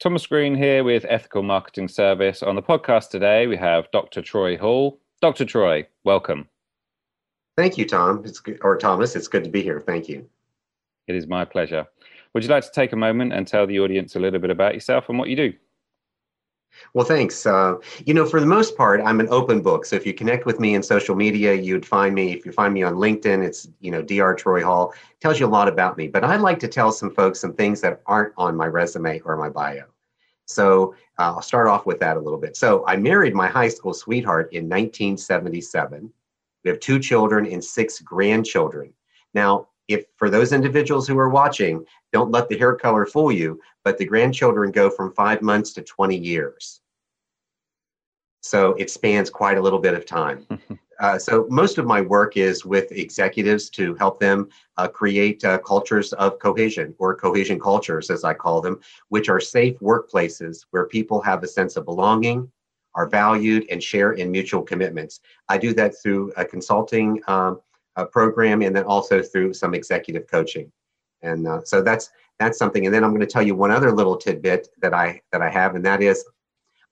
Thomas Green here with Ethical Marketing Service. On the podcast today, we have Dr. Troy Hall. Dr. Troy, welcome. Thank you, Tom. It's good, or Thomas. It's good to be here. Thank you. It is my pleasure. Would you like to take a moment and tell the audience a little bit about yourself and what you do? Well, thanks. Uh, you know, for the most part, I'm an open book. So if you connect with me in social media, you'd find me. If you find me on LinkedIn, it's you know Dr. Troy Hall. It tells you a lot about me. But I like to tell some folks some things that aren't on my resume or my bio. So uh, I'll start off with that a little bit. So I married my high school sweetheart in 1977. We have two children and six grandchildren. Now, if for those individuals who are watching, don't let the hair color fool you, but the grandchildren go from five months to 20 years. So it spans quite a little bit of time. uh, so most of my work is with executives to help them uh, create uh, cultures of cohesion or cohesion cultures, as I call them, which are safe workplaces where people have a sense of belonging, are valued, and share in mutual commitments. I do that through a consulting um, uh, program and then also through some executive coaching. And uh, so that's that's something. And then I'm going to tell you one other little tidbit that I that I have, and that is,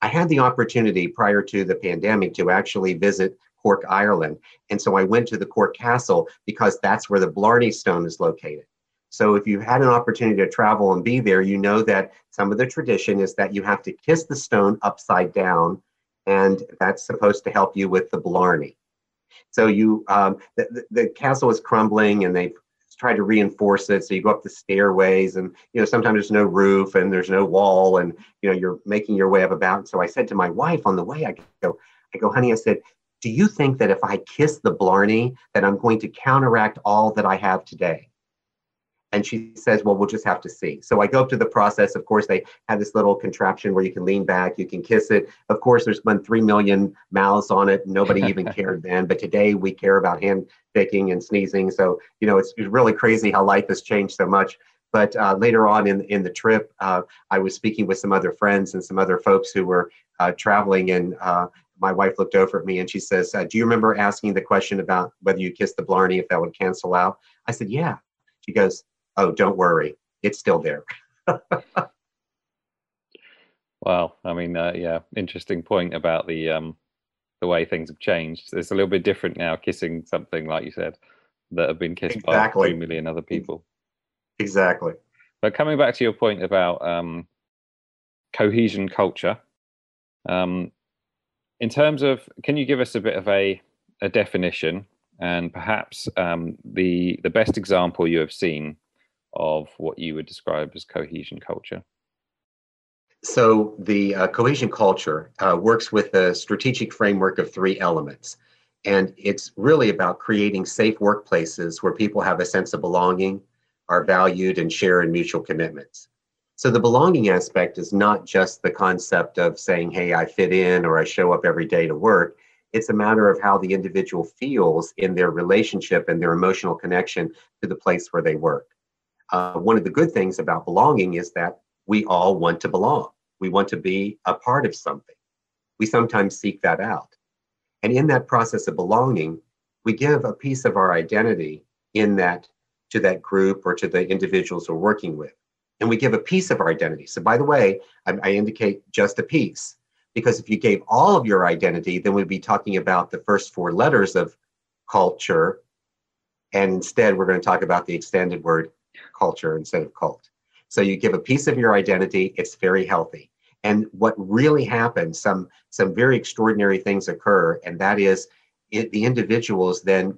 I had the opportunity prior to the pandemic to actually visit Cork, Ireland, and so I went to the Cork Castle because that's where the Blarney Stone is located. So if you've had an opportunity to travel and be there, you know that some of the tradition is that you have to kiss the stone upside down, and that's supposed to help you with the Blarney. So you, um, the, the, castle is crumbling, and they've tried to reinforce it. So you go up the stairways, and you know sometimes there's no roof and there's no wall, and you know you're making your way up about. So I said to my wife on the way, I go, I go, honey, I said, do you think that if I kiss the Blarney, that I'm going to counteract all that I have today? And she says, Well, we'll just have to see. So I go up to the process. Of course, they have this little contraption where you can lean back, you can kiss it. Of course, there's been 3 million mouths on it. Nobody even cared then. But today we care about hand shaking and sneezing. So, you know, it's, it's really crazy how life has changed so much. But uh, later on in, in the trip, uh, I was speaking with some other friends and some other folks who were uh, traveling. And uh, my wife looked over at me and she says, uh, Do you remember asking the question about whether you kissed the Blarney, if that would cancel out? I said, Yeah. She goes, oh, don't worry, it's still there. well, I mean, uh, yeah, interesting point about the um, the way things have changed. It's a little bit different now, kissing something like you said that have been kissed exactly. by three million other people. Exactly. But coming back to your point about um, cohesion culture, um, in terms of, can you give us a bit of a, a definition and perhaps um, the the best example you have seen of what you would describe as cohesion culture? So, the uh, cohesion culture uh, works with a strategic framework of three elements. And it's really about creating safe workplaces where people have a sense of belonging, are valued, and share in mutual commitments. So, the belonging aspect is not just the concept of saying, hey, I fit in or I show up every day to work. It's a matter of how the individual feels in their relationship and their emotional connection to the place where they work uh, one of the good things about belonging is that we all want to belong. We want to be a part of something. We sometimes seek that out. And in that process of belonging, we give a piece of our identity in that to that group or to the individuals we're working with. And we give a piece of our identity. So, by the way, I, I indicate just a piece because if you gave all of your identity, then we'd be talking about the first four letters of culture. And instead, we're going to talk about the extended word culture instead of cult. So you give a piece of your identity, it's very healthy. And what really happens, some some very extraordinary things occur, and that is it, the individuals then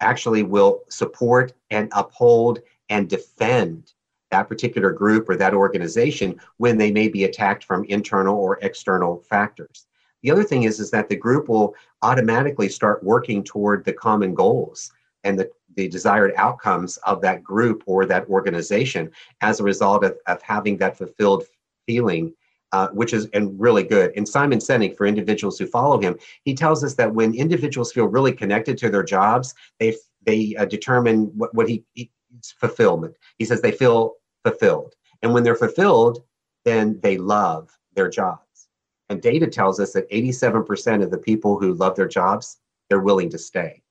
actually will support and uphold and defend that particular group or that organization when they may be attacked from internal or external factors. The other thing is, is that the group will automatically start working toward the common goals and the, the desired outcomes of that group or that organization as a result of, of having that fulfilled feeling uh, which is and really good. And Simon Sinek, for individuals who follow him, he tells us that when individuals feel really connected to their jobs, they they uh, determine what, what he, he fulfillment. He says they feel fulfilled, and when they're fulfilled, then they love their jobs. And data tells us that 87% of the people who love their jobs, they're willing to stay.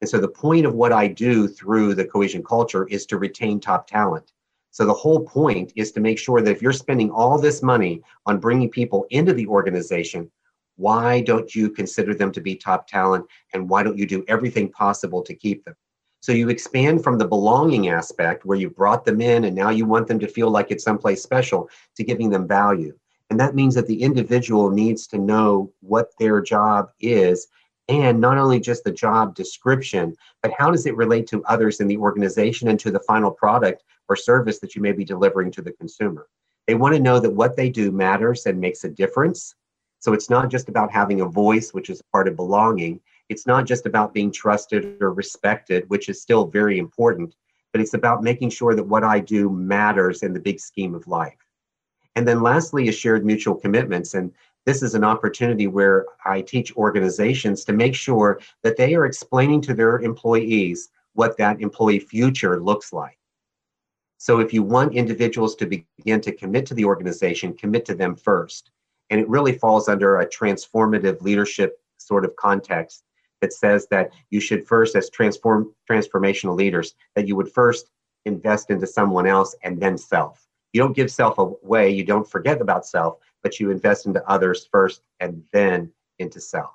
And so the point of what I do through the cohesion culture is to retain top talent. So the whole point is to make sure that if you're spending all this money on bringing people into the organization, why don't you consider them to be top talent and why don't you do everything possible to keep them? So you expand from the belonging aspect where you brought them in and now you want them to feel like it's someplace special to giving them value. And that means that the individual needs to know what their job is and not only just the job description, but how does it relate to others in the organization and to the final product or service that you may be delivering to the consumer. They want to know that what they do matters and makes a difference. So it's not just about having a voice, which is part of belonging. It's not just about being trusted or respected, which is still very important, but it's about making sure that what I do matters in the big scheme of life. And then lastly is shared mutual commitments. And this is an opportunity where I teach organizations to make sure that they are explaining to their employees what that employee future looks like. So if you want individuals to begin to commit to the organization, commit to them first. And it really falls under a transformative leadership sort of context that says that you should first, as transform transformational leaders, that you would first invest into someone else and then self. You don't give self away, you don't forget about self, but you invest into others first and then into self.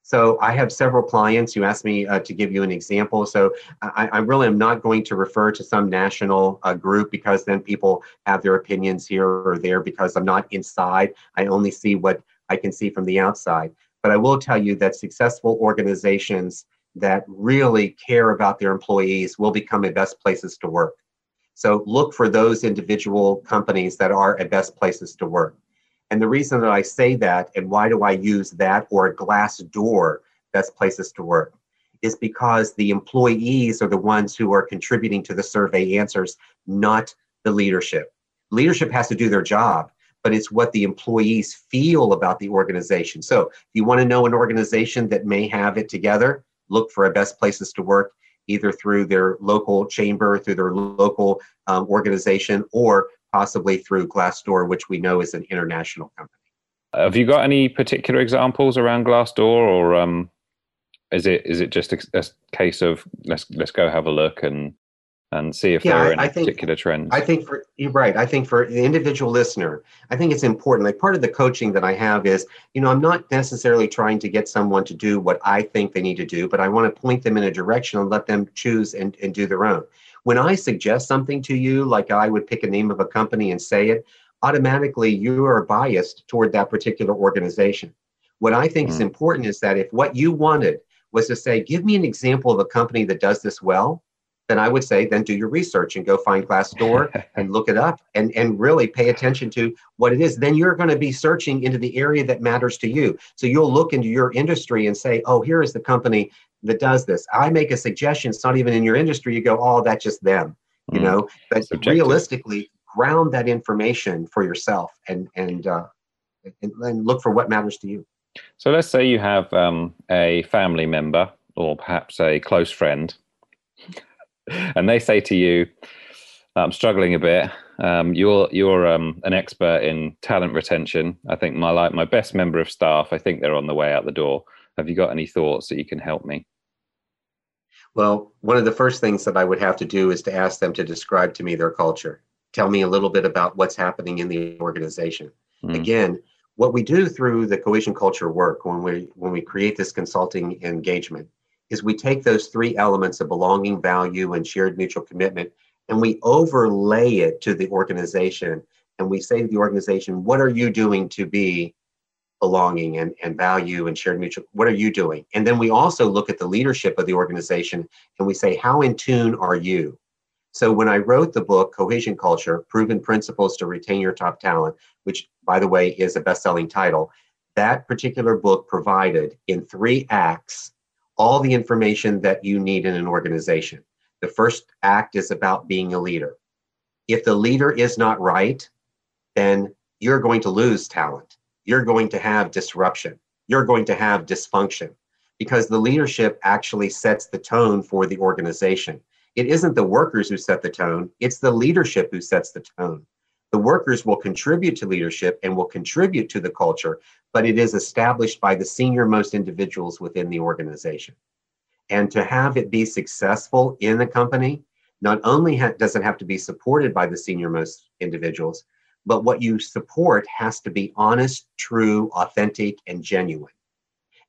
So I have several clients. who asked me uh, to give you an example. So I, I, really am not going to refer to some national uh, group because then people have their opinions here or there because I'm not inside. I only see what I can see from the outside. But I will tell you that successful organizations that really care about their employees will become a best places to work. So look for those individual companies that are a best places to work. And the reason that I say that and why do I use that or a Glassdoor best places to work is because the employees are the ones who are contributing to the survey answers, not the leadership. Leadership has to do their job, but it's what the employees feel about the organization. So if you want to know an organization that may have it together, look for a best places to work either through their local chamber, through their local um, organization, or possibly through Glassdoor, which we know is an international company. Have you got any particular examples around Glassdoor, or um, is it is it just a, a, case of let's let's go have a look and and see if yeah, there are any I think, particular trends? I think for you're right. I think for the individual listener, I think it's important. Like part of the coaching that I have is, you know, I'm not necessarily trying to get someone to do what I think they need to do, but I want to point them in a direction and let them choose and, and do their own. When I suggest something to you, like I would pick a name of a company and say it, automatically you are biased toward that particular organization. What I think mm. is important is that if what you wanted was to say, give me an example of a company that does this well, then I would say, then do your research and go find Glassdoor and look it up and, and really pay attention to what it is. Then you're going to be searching into the area that matters to you. So you'll look into your industry and say, oh, here is the company that does this. I make a suggestion, it's not even in your industry. You go, oh, that's just them, you mm. know. But Subjective. realistically, ground that information for yourself and and, uh, and and look for what matters to you. So let's say you have um, a family member or perhaps a close friend and they say to you, "I'm struggling a bit. Um, you're you're um, an expert in talent retention. I think my like my best member of staff. I think they're on the way out the door. Have you got any thoughts that you can help me?" Well, one of the first things that I would have to do is to ask them to describe to me their culture. Tell me a little bit about what's happening in the organization. Mm. Again, what we do through the cohesion culture work when we when we create this consulting engagement is we take those three elements of belonging, value, and shared mutual commitment, and we overlay it to the organization. And we say to the organization, what are you doing to be belonging and, and value and shared mutual? What are you doing? And then we also look at the leadership of the organization and we say, how in tune are you? So when I wrote the book, Cohesion Culture Proven Principles to Retain Your Top Talent, which, by the way, is a best selling title, that particular book provided in three acts all the information that you need in an organization. The first act is about being a leader. If the leader is not right, then you're going to lose talent. You're going to have disruption. You're going to have dysfunction because the leadership actually sets the tone for the organization. It isn't the workers who set the tone, it's the leadership who sets the tone. The workers will contribute to leadership and will contribute to the culture, but it is established by the senior most individuals within the organization. And to have it be successful in the company, not only ha- does it have to be supported by the senior most individuals, but what you support has to be honest, true, authentic, and genuine.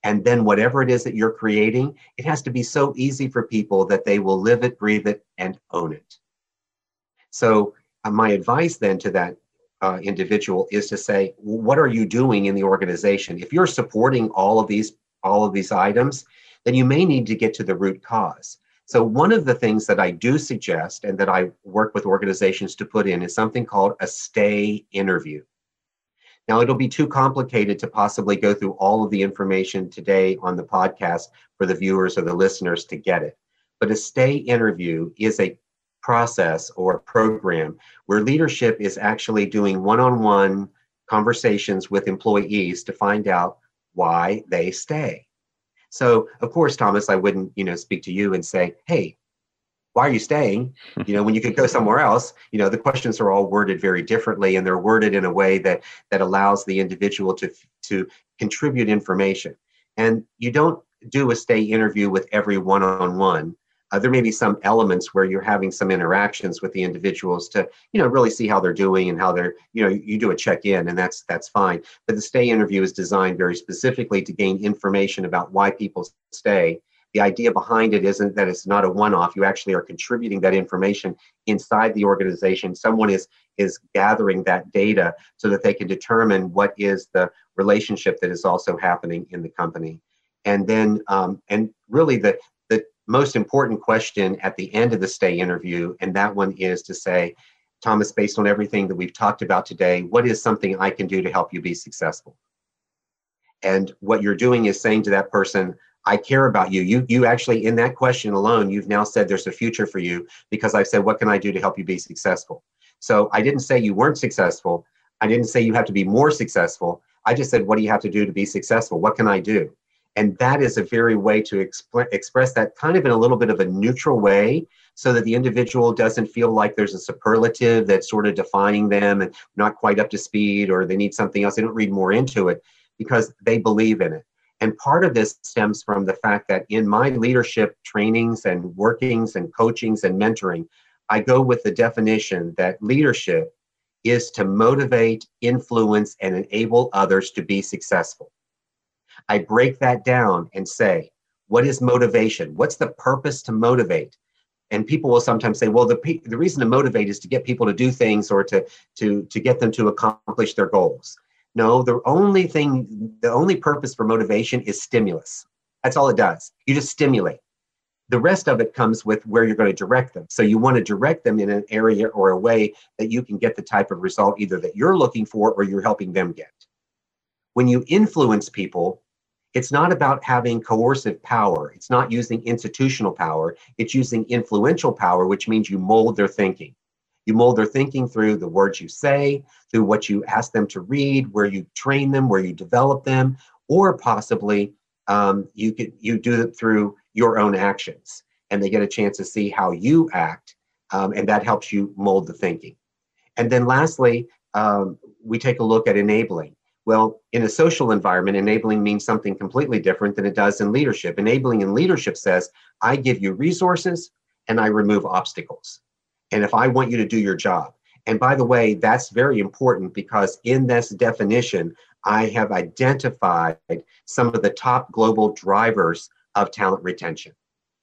And then whatever it is that you're creating, it has to be so easy for people that they will live it, breathe it, and own it. So, my advice then to that uh, individual is to say, what are you doing in the organization? If you're supporting all of these all of these items, then you may need to get to the root cause. So one of the things that I do suggest and that I work with organizations to put in is something called a stay interview. Now, it'll be too complicated to possibly go through all of the information today on the podcast for the viewers or the listeners to get it. But a stay interview is a process or program where leadership is actually doing one on one conversations with employees to find out why they stay. So, of course, Thomas, I wouldn't, you know, speak to you and say, "Hey, why are you staying?" You know, when you could go somewhere else. You know, the questions are all worded very differently, and they're worded in a way that that allows the individual to to contribute information. And you don't do a stay interview with every one-on-one uh, there may be some elements where you're having some interactions with the individuals to, you know, really see how they're doing and how they're, you know, you do a check-in and that's that's fine. But the stay interview is designed very specifically to gain information about why people stay. The idea behind it isn't that it's not a one-off. You actually are contributing that information inside the organization. Someone is is gathering that data so that they can determine what is the relationship that is also happening in the company and then um, and really the most important question at the end of the stay interview, and that one is to say, Thomas, based on everything that we've talked about today, what is something I can do to help you be successful? And what you're doing is saying to that person, I care about you. You you actually in that question alone, you've now said there's a future for you because I've said what can I do to help you be successful? So I didn't say you weren't successful. I didn't say you have to be more successful. I just said what do you have to do to be successful? What can I do? And that is a very way to exp- express that kind of in a little bit of a neutral way so that the individual doesn't feel like there's a superlative that's sort of defining them and not quite up to speed or they need something else. They don't read more into it because they believe in it. And part of this stems from the fact that in my leadership trainings and workings and coachings and mentoring, I go with the definition that leadership is to motivate, influence, and enable others to be successful. I break that down and say, what is motivation? What's the purpose to motivate? And people will sometimes say, well, the, the reason to motivate is to get people to do things or to, to, to get them to accomplish their goals. No, the only thing, the only purpose for motivation is stimulus. That's all it does. You just stimulate. The rest of it comes with where you're going to direct them. So you want to direct them in an area or a way that you can get the type of result either that you're looking for or you're helping them get. When you influence people, it's not about having coercive power. It's not using institutional power. It's using influential power, which means you mold their thinking. You mold their thinking through the words you say, through what you ask them to read, where you train them, where you develop them, or possibly um, you could you do it through your own actions, and they get a chance to see how you act, um, and that helps you mold the thinking. And then lastly, um, we take a look at enabling. Well, in a social environment, enabling means something completely different than it does in leadership. Enabling in leadership says, I give you resources and I remove obstacles. And if I want you to do your job, and by the way, that's very important because in this definition, I have identified some of the top global drivers of talent retention.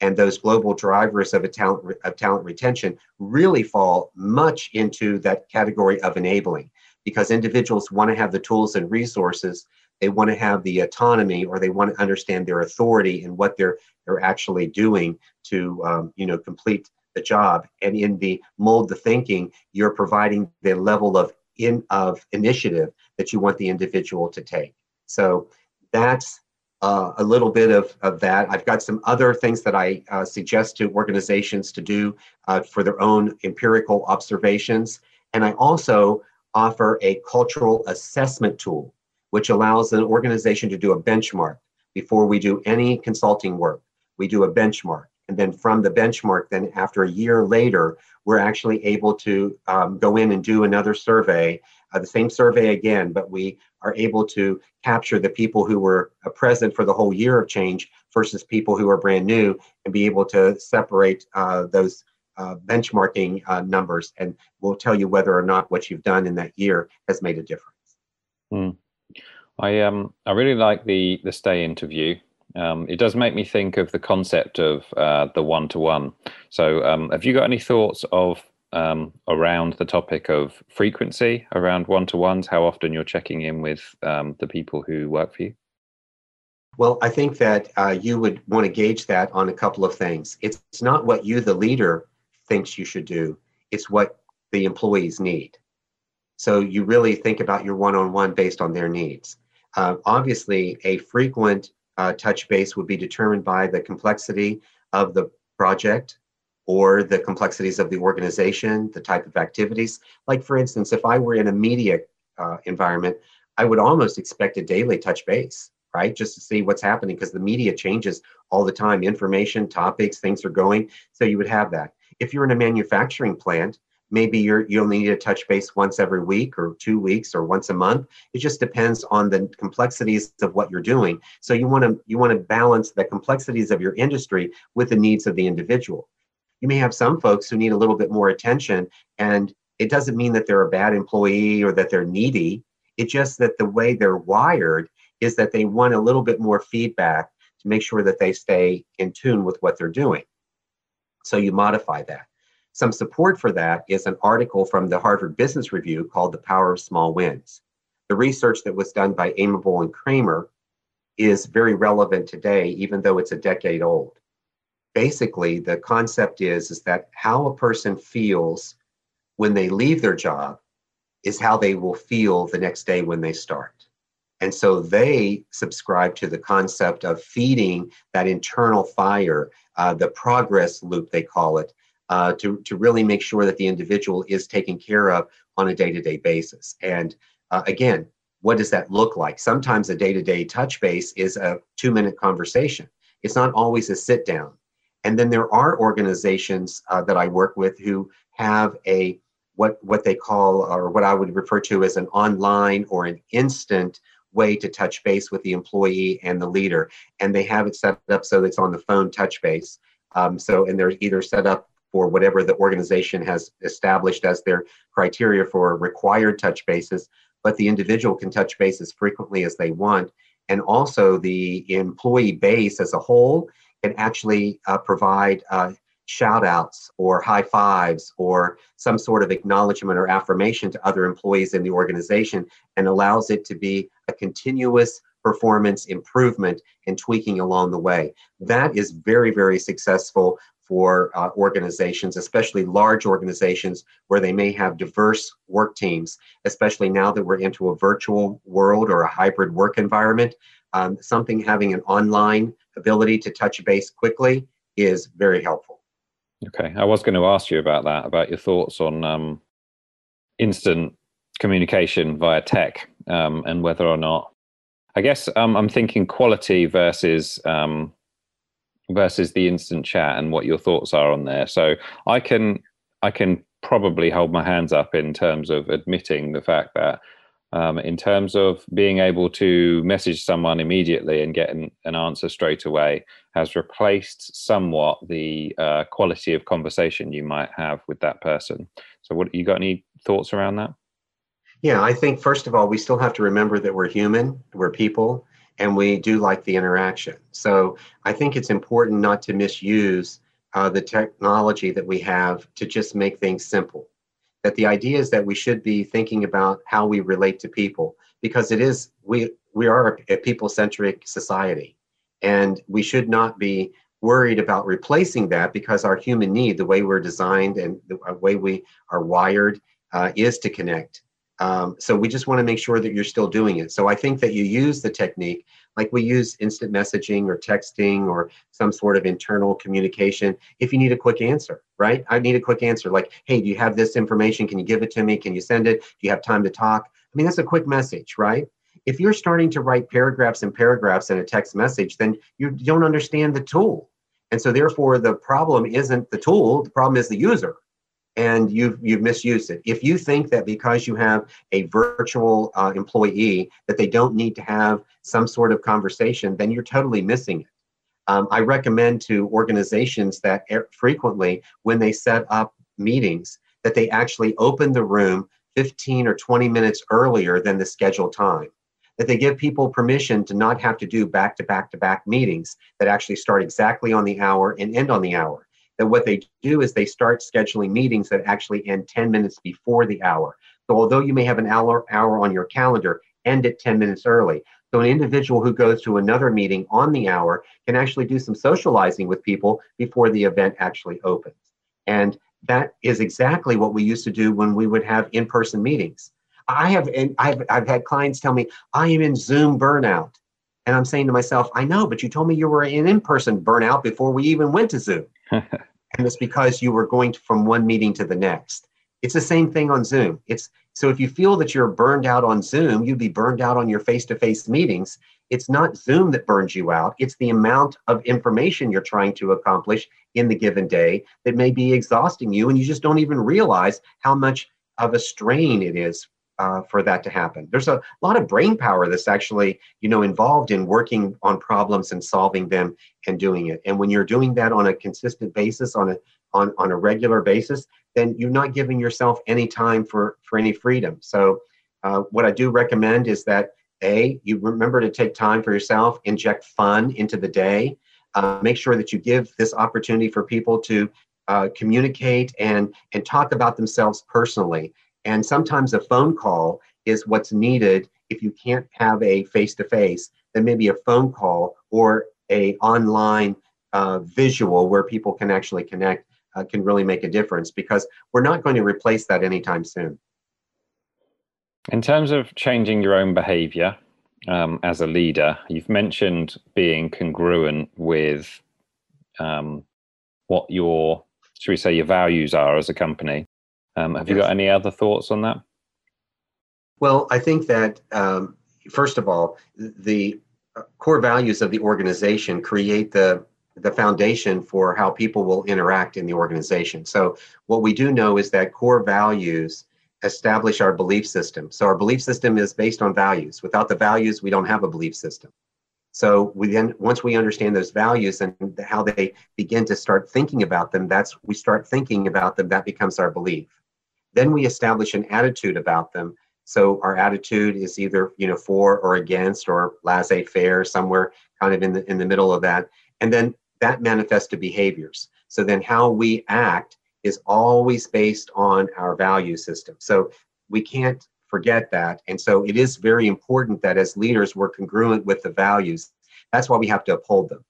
And those global drivers of, talent, of talent retention really fall much into that category of enabling because individuals want to have the tools and resources they want to have the autonomy or they want to understand their authority and what they're they're actually doing to um, you know complete the job and in the mold the thinking you're providing the level of in of initiative that you want the individual to take so that's uh, a little bit of, of that. I've got some other things that I uh, suggest to organizations to do uh, for their own empirical observations. And I also offer a cultural assessment tool, which allows an organization to do a benchmark before we do any consulting work. We do a benchmark. And then from the benchmark, then after a year later, we're actually able to um, go in and do another survey, uh, the same survey again, but we are able to capture the people who were uh, present for the whole year of change versus people who are brand new and be able to separate uh, those uh, benchmarking uh, numbers and will tell you whether or not what you've done in that year has made a difference. Mm. I um I really like the the stay interview. Um, it does make me think of the concept of uh, the one to one. So, um, have you got any thoughts of um, around the topic of frequency around one to ones? How often you're checking in with um, the people who work for you? Well, I think that uh, you would want to gauge that on a couple of things. It's, it's not what you, the leader, thinks you should do, it's what the employees need. So you really think about your one on one based on their needs. Uh, obviously, a frequent uh, touch base would be determined by the complexity of the project or the complexities of the organization, the type of activities. Like, for instance, if I were in a media uh, environment, I would almost expect a daily touch base, right? Just to see what's happening because the media changes all the time information, topics, things are going. So you would have that. If you're in a manufacturing plant, maybe you're you'll need to touch base once every week or two weeks or once a month. It just depends on the complexities of what you're doing. So you want to you want to balance the complexities of your industry with the needs of the individual. You may have some folks who need a little bit more attention and it doesn't mean that they're a bad employee or that they're needy. It's just that the way they're wired is that they want a little bit more feedback to make sure that they stay in tune with what they're doing so you modify that some support for that is an article from the Harvard Business Review called The Power of Small Wins. The research that was done by Amabile and Kramer is very relevant today, even though it's a decade old. Basically, the concept is, is that how a person feels when they leave their job is how they will feel the next day when they start. And so they subscribe to the concept of feeding that internal fire, uh, the progress loop, they call it, uh, to, to really make sure that the individual is taken care of on a day-to-day basis. And uh, again, what does that look like? Sometimes a day-to-day touch base is a two-minute conversation. It's not always a sit down. And then there are organizations uh, that I work with who have a what what they call or what I would refer to as an online or an instant way to touch base with the employee and the leader. And they have it set up so it's on the phone touch base. Um, so and they're either set up for whatever the organization has established as their criteria for required touch bases, but the individual can touch base as frequently as they want. And also, the employee base as a whole can actually uh, provide uh, shout outs or high fives or some sort of acknowledgement or affirmation to other employees in the organization and allows it to be a continuous performance improvement and tweaking along the way. That is very, very successful for uh, organizations, especially large organizations where they may have diverse work teams, especially now that we're into a virtual world or a hybrid work environment. Um, something having an online ability to touch base quickly is very helpful. Okay, I was going to ask you about that, about your thoughts on um, instant communication via tech um, and whether or not. I guess um, I'm thinking quality versus um, versus the instant chat and what your thoughts are on there. So I can I can probably hold my hands up in terms of admitting the fact that um, in terms of being able to message someone immediately and get an, an answer straight away has replaced somewhat the uh, quality of conversation you might have with that person. So, what you got any thoughts around that? Yeah, I think first of all, we still have to remember that we're human, we're people, and we do like the interaction. So I think it's important not to misuse uh, the technology that we have to just make things simple. That the idea is that we should be thinking about how we relate to people because it is we we are a people-centric society, and we should not be worried about replacing that because our human need, the way we're designed and the way we are wired, uh, is to connect um, so we just want to make sure that you're still doing it. So I think that you use the technique like we use instant messaging or texting or some sort of internal communication if you need a quick answer, right? I need a quick answer like, hey, do you have this information? Can you give it to me? Can you send it? Do you have time to talk? I mean, that's a quick message, right? If you're starting to write paragraphs and paragraphs in a text message, then you don't understand the tool. And so therefore the problem isn't the tool, the problem is the user and you've you've misused it. If you think that because you have a virtual uh, employee that they don't need to have some sort of conversation, then you're totally missing it. Um, I recommend to organizations that frequently, when they set up meetings, that they actually open the room 15 or 20 minutes earlier than the scheduled time. That they give people permission to not have to do back to back to back meetings that actually start exactly on the hour and end on the hour. That what they do is they start scheduling meetings that actually end 10 minutes before the hour. So although you may have an hour, hour on your calendar, end it 10 minutes early. So an individual who goes to another meeting on the hour can actually do some socializing with people before the event actually opens. And that is exactly what we used to do when we would have in-person meetings. I have and I've I've had clients tell me I am in Zoom burnout. And I'm saying to myself, I know, but you told me you were in in-person burnout before we even went to Zoom. and it's because you were going from one meeting to the next. It's the same thing on Zoom. It's so if you feel that you're burned out on Zoom, you'd be burned out on your face-to-face meetings. It's not Zoom that burns you out. It's the amount of information you're trying to accomplish in the given day that may be exhausting you, and you just don't even realize how much of a strain it is uh, for that to happen. There's a lot of brain power that's actually, you know, involved in working on problems and solving them and doing it. And when you're doing that on a consistent basis, on a on, on a regular basis, then you're not giving yourself any time for for any freedom. So, uh, what I do recommend is that a you remember to take time for yourself, inject fun into the day. Uh, make sure that you give this opportunity for people to uh, communicate and and talk about themselves personally and sometimes a phone call is what's needed if you can't have a face-to-face, then maybe a phone call or a online uh, visual where people can actually connect uh, can really make a difference because we're not going to replace that anytime soon. In terms of changing your own behavior um, as a leader, you've mentioned being congruent with um, what your, should we say, your values are as a company. Um, have yes. you got any other thoughts on that? Well, I think that um, first of all, the core values of the organization create the the foundation for how people will interact in the organization. So what we do know is that core values establish our belief system. So our belief system is based on values. Without the values, we don't have a belief system. So we then, once we understand those values and how they begin to start thinking about them, that's we start thinking about them. That becomes our belief. Then we establish an attitude about them. So our attitude is either you know for or against or laissez-faire, somewhere kind of in the in the middle of that. And then that manifests to behaviors. So then how we act is always based on our value system. So we can't forget that. And so it is very important that as leaders we're congruent with the values. That's why we have to uphold them.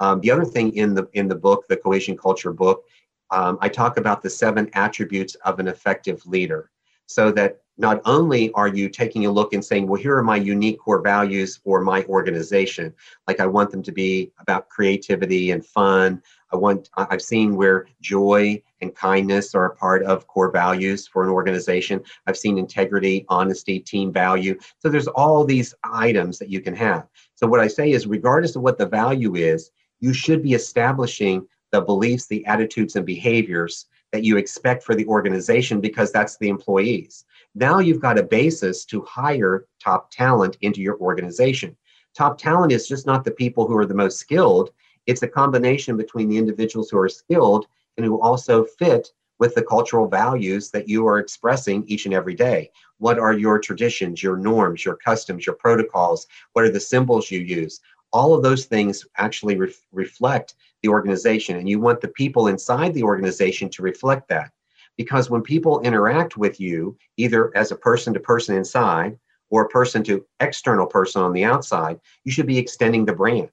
Um, the other thing in the in the book, the cohesion culture book, um, I talk about the seven attributes of an effective leader so that not only are you taking a look and saying, well, here are my unique core values for my organization. Like I want them to be about creativity and fun. I want, I've seen where joy and kindness are a part of core values for an organization. I've seen integrity, honesty, team value. So there's all these items that you can have. So what I say is, regardless of what the value is, you should be establishing the beliefs, the attitudes, and behaviors that you expect for the organization because that's the employees. Now you've got a basis to hire top talent into your organization. Top talent is just not the people who are the most skilled, it's a combination between the individuals who are skilled and who also fit with the cultural values that you are expressing each and every day. What are your traditions, your norms, your customs, your protocols? What are the symbols you use? All of those things actually re- reflect the organization and you want the people inside the organization to reflect that. Because when people interact with you either as a person to person inside or a person to external person on the outside you should be extending the brand.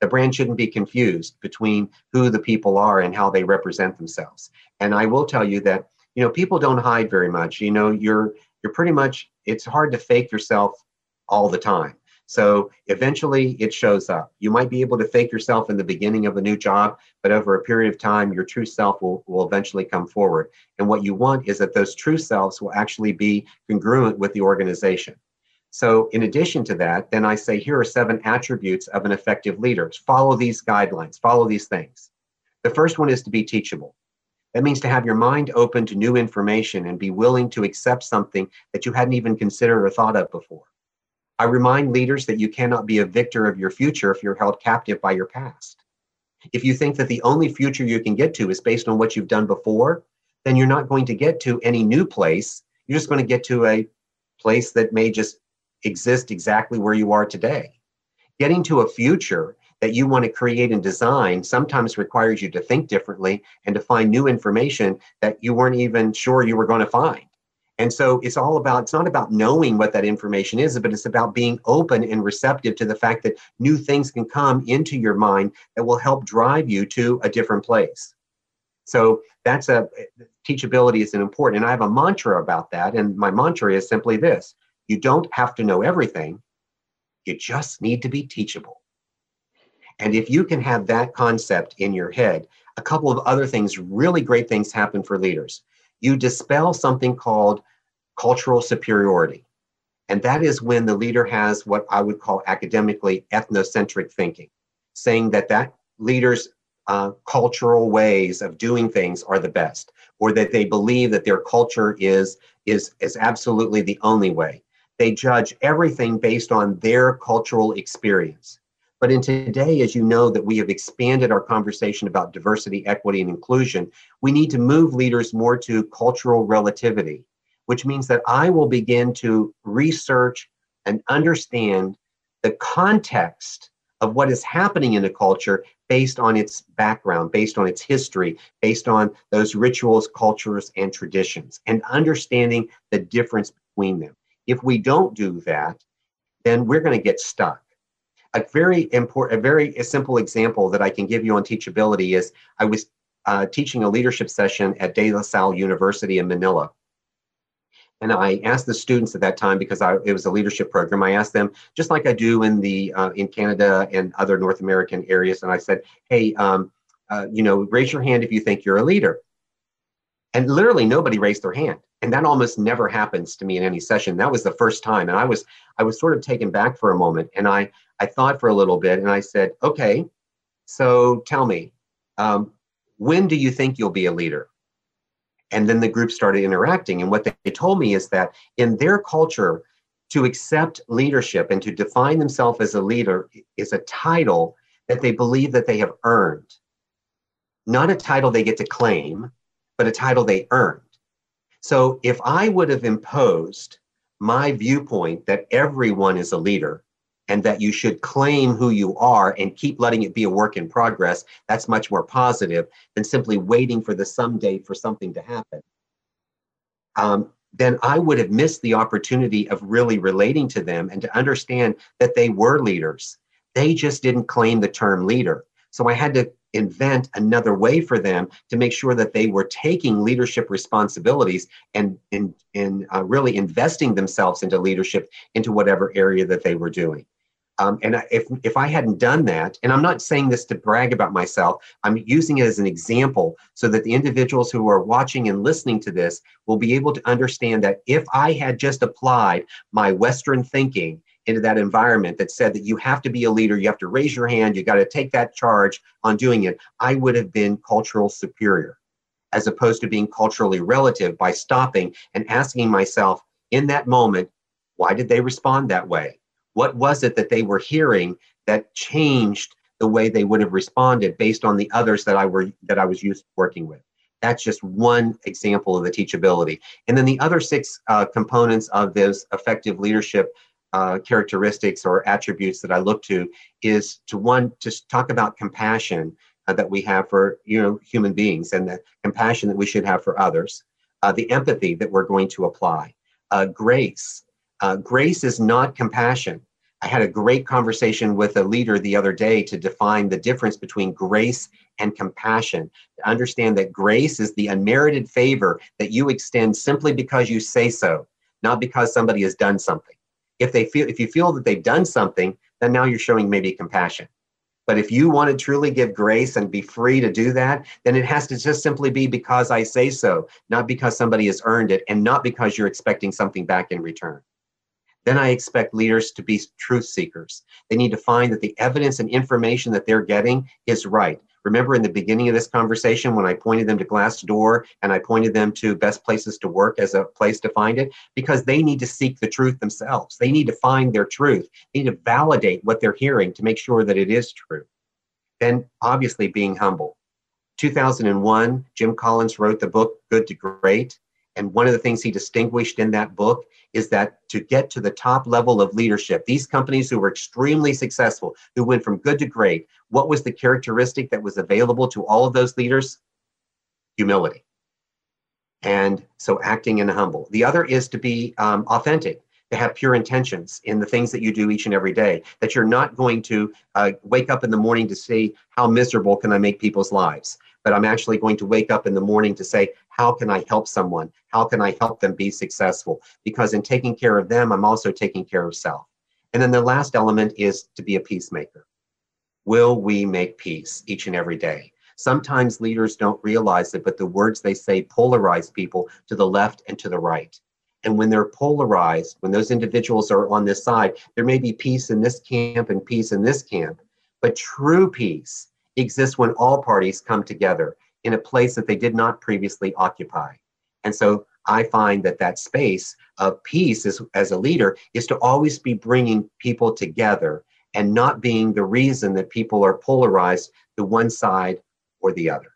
The brand shouldn't be confused between who the people are and how they represent themselves. And i will tell you that you know people don't hide very much. You know you're you're pretty much it's hard to fake yourself all the time so eventually it shows up. You might be able to fake yourself in the beginning of a new job, but over a period of time, your true self will, will eventually come forward. And what you want is that those true selves will actually be congruent with the organization. So, in addition to that, then I say here are seven attributes of an effective leader. Follow these guidelines, follow these things. The first one is to be teachable. That means to have your mind open to new information and be willing to accept something that you hadn't even considered or thought of before. I remind leaders that you cannot be a victor of your future if you're held captive by your past. If you think that the only future you can get to is based on what you've done before, then you're not going to get to any new place. You're just going to get to a place that may just exist exactly where you are today. Getting to a future that you want to create and design sometimes requires you to think differently and to find new information that you weren't even sure you were going to find. And so it's all about, it's not about knowing what that information is, but it's about being open and receptive to the fact that new things can come into your mind that will help drive you to a different place. So that's a teachability is an important, and I have a mantra about that. And my mantra is simply this you don't have to know everything, you just need to be teachable. And if you can have that concept in your head, a couple of other things, really great things happen for leaders. You dispel something called cultural superiority. And that is when the leader has what I would call academically ethnocentric thinking, saying that that leader's uh, cultural ways of doing things are the best, or that they believe that their culture is, is, is absolutely the only way. They judge everything based on their cultural experience. But in today, as you know, that we have expanded our conversation about diversity, equity, and inclusion, we need to move leaders more to cultural relativity, which means that I will begin to research and understand the context of what is happening in a culture based on its background, based on its history, based on those rituals, cultures, and traditions, and understanding the difference between them. If we don't do that, then we're going to get stuck a very important, a very simple example that I can give you on teachability is I was uh, teaching a leadership session at De La Salle University in Manila. And I asked the students at that time because I, it was a leadership program. I asked them just like I do in the uh, in Canada and other North American areas, and I said, "Hey, um, uh, you know, raise your hand if you think you're a leader." And literally nobody raised their hand, and that almost never happens to me in any session. That was the first time, and I was I was sort of taken back for a moment, and I I thought for a little bit and I said, okay, so tell me, um, when do you think you'll be a leader? And then the group started interacting. And what they told me is that in their culture, to accept leadership and to define themselves as a leader is a title that they believe that they have earned. Not a title they get to claim, but a title they earned. So if I would have imposed my viewpoint that everyone is a leader, and that you should claim who you are and keep letting it be a work in progress, that's much more positive than simply waiting for the someday for something to happen. Um, then I would have missed the opportunity of really relating to them and to understand that they were leaders. They just didn't claim the term leader. So I had to invent another way for them to make sure that they were taking leadership responsibilities and in, in uh, really investing themselves into leadership into whatever area that they were doing. Um, and if, if I hadn't done that, and I'm not saying this to brag about myself, I'm using it as an example so that the individuals who are watching and listening to this will be able to understand that if I had just applied my Western thinking into that environment that said that you have to be a leader, you have to raise your hand, you got to take that charge on doing it, I would have been cultural superior as opposed to being culturally relative by stopping and asking myself in that moment, why did they respond that way? What was it that they were hearing that changed the way they would have responded based on the others that I were that I was used to working with? That's just one example of the teachability. And then the other six uh, components of this effective leadership uh, characteristics or attributes that I look to is to one to talk about compassion uh, that we have for you know human beings and the compassion that we should have for others, uh, the empathy that we're going to apply, uh, grace. Uh, grace is not compassion. I had a great conversation with a leader the other day to define the difference between grace and compassion. To understand that grace is the unmerited favor that you extend simply because you say so, not because somebody has done something. If they feel if you feel that they've done something, then now you're showing maybe compassion. But if you want to truly give grace and be free to do that, then it has to just simply be because I say so, not because somebody has earned it and not because you're expecting something back in return. Then I expect leaders to be truth seekers. They need to find that the evidence and information that they're getting is right. Remember in the beginning of this conversation when I pointed them to Glassdoor and I pointed them to best places to work as a place to find it? Because they need to seek the truth themselves. They need to find their truth. They need to validate what they're hearing to make sure that it is true. then obviously being humble. 2001, Jim Collins wrote the book Good to Great. And one of the things he distinguished in that book is that to get to the top level of leadership, these companies who were extremely successful, who went from good to great, what was the characteristic that was available to all of those leaders? Humility. And so acting in humble. The other is to be um, authentic to have pure intentions in the things that you do each and every day that you're not going to uh, wake up in the morning to say how miserable can i make people's lives but i'm actually going to wake up in the morning to say how can i help someone? How can i help them be successful? Because in taking care of them i'm also taking care of self. And then the last element is to be a peacemaker. Will we make peace each and every day? Sometimes leaders don't realize it but the words they say polarize people to the left and to the right. And when they're polarized, when those individuals are on this side, there may be peace in this camp and peace in this camp. But true peace exists when all parties come together in a place that they did not previously occupy. And so I find that that space of peace is, as a leader is to always be bringing people together and not being the reason that people are polarized to one side or the other.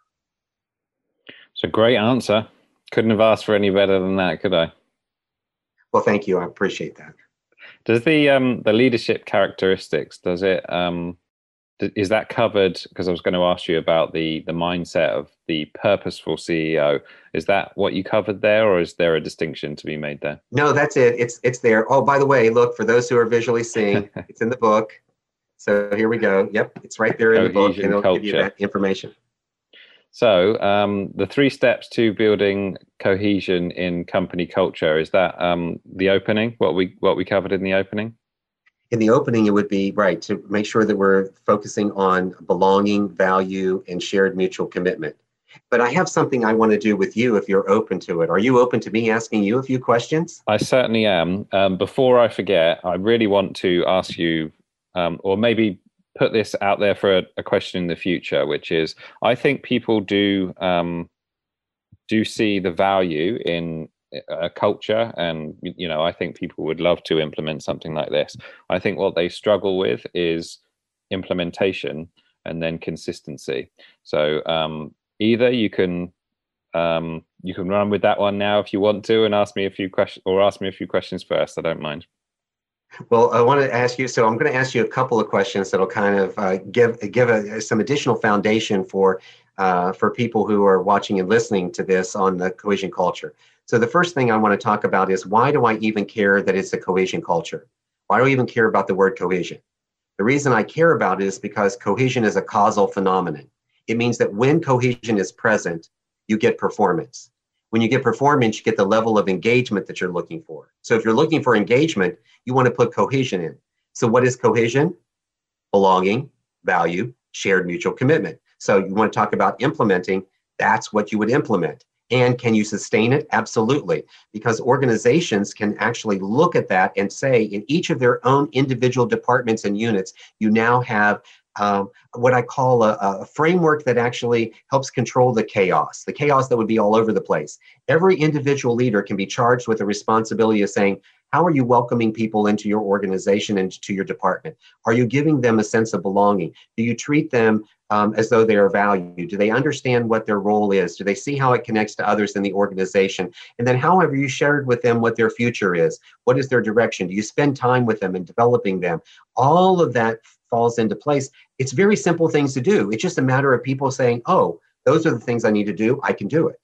It's a great answer. Couldn't have asked for any better than that, could I? Well, thank you. I appreciate that. Does the um, the leadership characteristics does it um, is that covered? Because I was going to ask you about the the mindset of the purposeful CEO. Is that what you covered there, or is there a distinction to be made there? No, that's it. It's it's there. Oh, by the way, look for those who are visually seeing, it's in the book. So here we go. Yep, it's right there in Cohesion the book, and it'll culture. give you that information. So, um, the three steps to building cohesion in company culture is that um, the opening? What we what we covered in the opening? In the opening, it would be right to make sure that we're focusing on belonging, value, and shared mutual commitment. But I have something I want to do with you if you're open to it. Are you open to me asking you a few questions? I certainly am. Um, before I forget, I really want to ask you, um, or maybe put this out there for a, a, question in the future, which is I think people do um, do see the value in a culture, and you know I think people would love to implement something like this. I think what they struggle with is implementation and then consistency. So um, either you can um, you can run with that one now if you want to, and ask me a few questions, or ask me a few questions first. I don't mind. Well, I want to ask you. So I'm going to ask you a couple of questions that'll kind of uh, give give a, some additional foundation for uh, for people who are watching and listening to this on the cohesion culture. So the first thing I want to talk about is why do I even care that it's a cohesion culture? Why do I even care about the word cohesion? The reason I care about it is because cohesion is a causal phenomenon. It means that when cohesion is present, you get performance. When you get performance, you get the level of engagement that you're looking for. So if you're looking for engagement, you want to put cohesion in. So what is cohesion? Belonging, value, shared mutual commitment. So you want to talk about implementing, that's what you would implement. And can you sustain it? Absolutely. Because organizations can actually look at that and say, in each of their own individual departments and units, you now have um, what I call a, a, framework that actually helps control the chaos, the chaos that would be all over the place. Every individual leader can be charged with the responsibility of saying, how are you welcoming people into your organization and to your department? Are you giving them a sense of belonging? Do you treat them um, as though they are valued? Do they understand what their role is? Do they see how it connects to others in the organization? And then, however, you shared with them what their future is. What is their direction? Do you spend time with them and developing them? All of that falls into place. It's very simple things to do. It's just a matter of people saying, oh, those are the things I need to do. I can do it.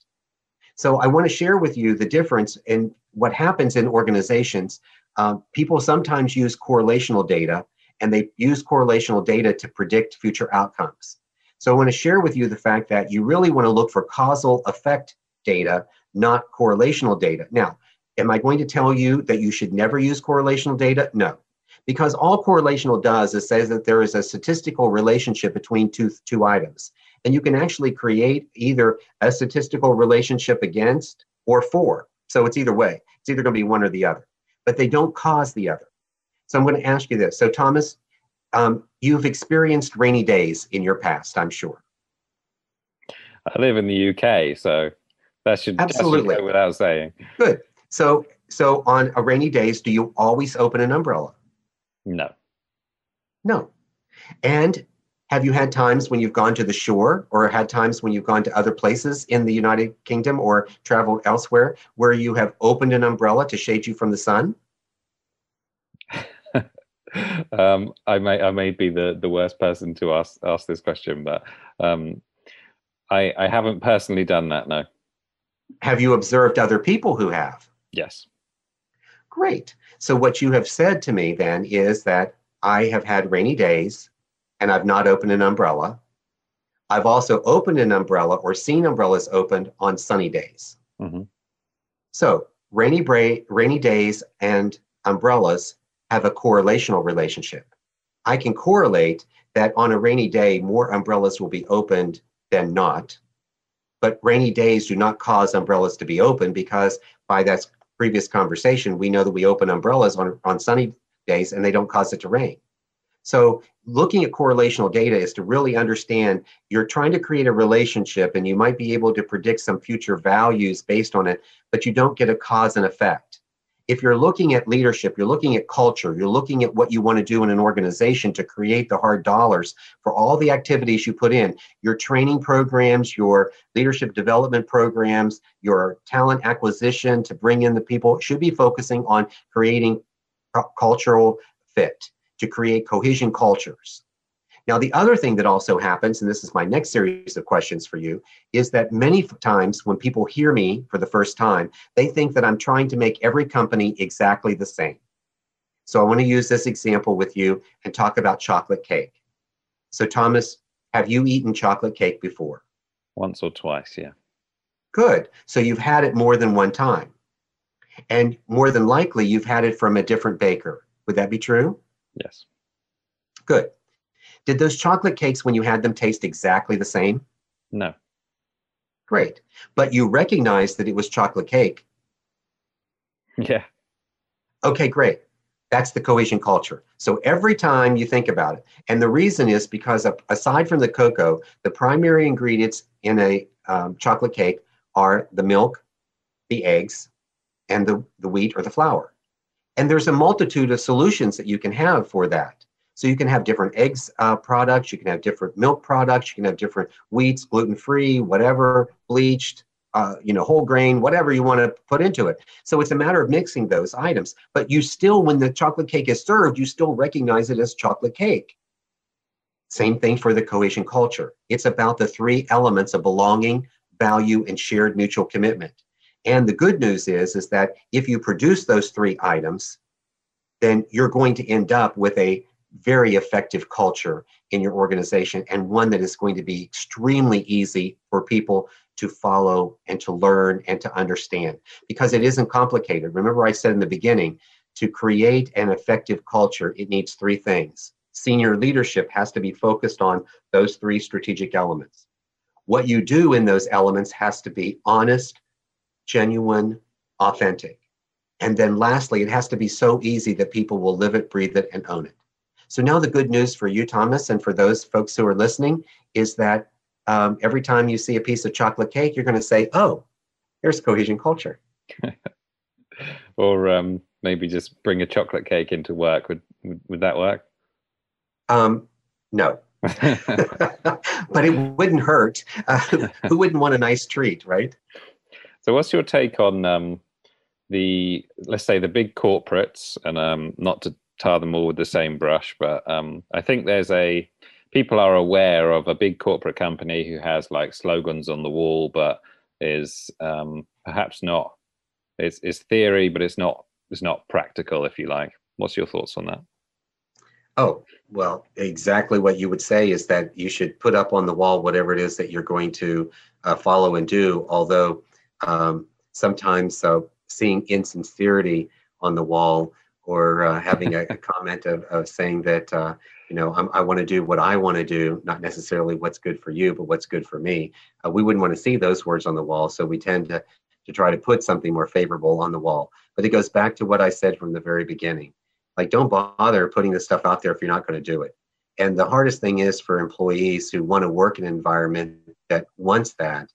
So I want to share with you the difference in what happens in organizations. Um, people sometimes use correlational data and they use correlational data to predict future outcomes. So I want to share with you the fact that you really want to look for causal effect data, not correlational data. Now, am I going to tell you that you should never use correlational data? No because all correlational does is says that there is a statistical relationship between two, two items. And you can actually create either a statistical relationship against or for. So it's either way. It's either going to be one or the other, but they don't cause the other. So I'm going to ask you this. So, Thomas, um, you've experienced rainy days in your past, I'm sure. I live in the UK, so that should absolutely that should go without saying. Good. So, so on a rainy days, do you always open an umbrella? No. No. And Have you had times when you've gone to the shore or had times when you've gone to other places in the United Kingdom or traveled elsewhere where you have opened an umbrella to shade you from the sun? um, I may I may be the, the worst person to ask ask this question, but um, I I haven't personally done that. No. Have you observed other people who have? Yes. Great. So what you have said to me then is that I have had rainy days and I've not opened an umbrella. I've also opened an umbrella or seen umbrellas opened on sunny days. Mm-hmm. So rainy, bra- rainy days and umbrellas have a correlational relationship. I can correlate that on a rainy day, more umbrellas will be opened than not. But rainy days do not cause umbrellas to be open because by that previous conversation, we know that we open umbrellas on, on sunny days and they don't cause it to rain. So looking at correlational data is to really understand you're trying to create a relationship and you might be able to predict some future values based on it, but you don't get a cause and effect if you're looking at leadership, you're looking at culture, you're looking at what you want to do in an organization to create the hard dollars for all the activities you put in, your training programs, your leadership development programs, your talent acquisition to bring in the people should be focusing on creating cultural fit, to create cohesion cultures. Now, the other thing that also happens, and this is my next series of questions for you, is that many times when people hear me for the first time, they think that I'm trying to make every company exactly the same. So I want to use this example with you and talk about chocolate cake. So, Thomas, have you eaten chocolate cake before? Once or twice, yeah. Good. So you've had it more than one time. And more than likely, you've had it from a different baker. Would that be true? Yes. Good. Did those chocolate cakes, when you had them, taste exactly the same? No. Great. But you recognized that it was chocolate cake. Yeah. Okay, great. That's the cohesion culture. So every time you think about it, and the reason is because aside from the cocoa, the primary ingredients in a um, chocolate cake are the milk, the eggs, and the, the wheat or the flour. And there's a multitude of solutions that you can have for that. So you can have different eggs uh, products, you can have different milk products, you can have different wheats, gluten free, whatever, bleached, uh, you know, whole grain, whatever you want to put into it. So it's a matter of mixing those items. But you still, when the chocolate cake is served, you still recognize it as chocolate cake. Same thing for the cohesion culture. It's about the three elements of belonging, value, and shared mutual commitment. And the good news is, is that if you produce those three items, then you're going to end up with a very effective culture in your organization and one that is going to be extremely easy for people to follow and to learn and to understand because it isn't complicated. Remember, I said in the beginning to create an effective culture, it needs three things. Senior leadership has to be focused on those three strategic elements. What you do in those elements has to be honest, genuine, authentic. And then lastly, it has to be so easy that people will live it, breathe it, and own it. So now the good news for you, Thomas, and for those folks who are listening is that um, every time you see a piece of chocolate cake, you're going to say, oh, here's cohesion culture. or um, maybe just bring a chocolate cake into work. Would, would, would that work? Um, no. but it wouldn't hurt. Uh, who wouldn't want a nice treat, right? So, what's your take on um, the, let's say, the big corporates, and um, not to tar them all with the same brush, but um, I think there's a people are aware of a big corporate company who has like slogans on the wall, but is um, perhaps not. It's, it's theory, but it's not. It's not practical, if you like. What's your thoughts on that? Oh, well, exactly what you would say is that you should put up on the wall whatever it is that you're going to uh, follow and do. Although um, sometimes uh, seeing insincerity on the wall or uh, having a, a, comment of, of saying that uh, you know I'm, i want to do what I want to do, not necessarily what's good for you, but what's good for me. Uh, we wouldn't want to see those words on the wall, so we tend to to try to put something more favorable on the wall. But it goes back to what I said from the very beginning. Like, don't bother putting this stuff out there if you're not going to do it. And the hardest thing is for employees who want to work in an environment that wants that,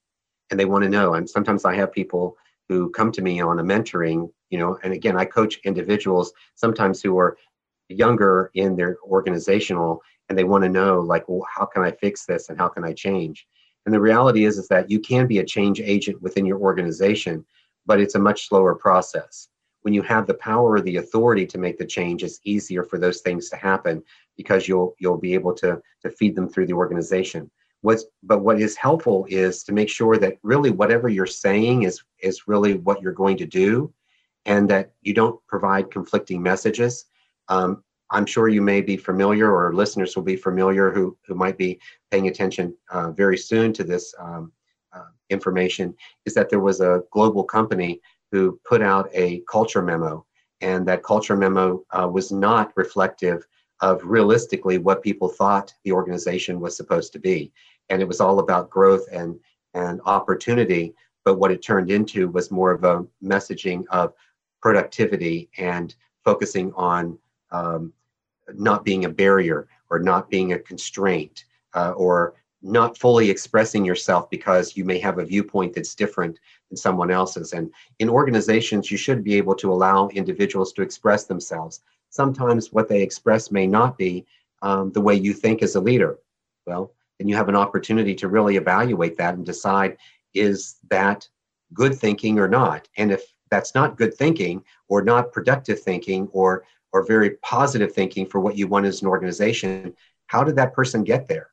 and they want to know. And sometimes I have people who come to me on a mentoring, you know, and again, I coach individuals sometimes who are younger in their organizational and they want to know like well how can i fix this and how can i change? And the reality is is that you can be a change agent within your organization but it's a much slower process. When you have the power or the authority to make the change it's easier for those things to happen because you'll you'll be able to to feed them through the organization. What's but what is helpful is to make sure that really whatever you're saying is is really what you're going to do and that you don't provide conflicting messages. Um, i'm sure you may be familiar or listeners will be familiar who who might be paying attention uh, very soon to this um, uh, information is that there was a global company who put out a culture memo. And that culture memo uh, was not reflective of realistically what people thought the organization was supposed to be. And it was all about growth and and opportunity but what it turned into was more of a messaging of productivity and focusing on um, not being a barrier or not being a constraint uh, or not fully expressing yourself because you may have a viewpoint that's different than someone else's. And in organizations, you should be able to allow individuals to express themselves. Sometimes what they express may not be um, the way you think as a leader. Well, then you have an opportunity to really evaluate that and decide is that good thinking or not? And if that's not good thinking or not productive thinking or or very positive thinking for what you want as an organization, how did that person get there?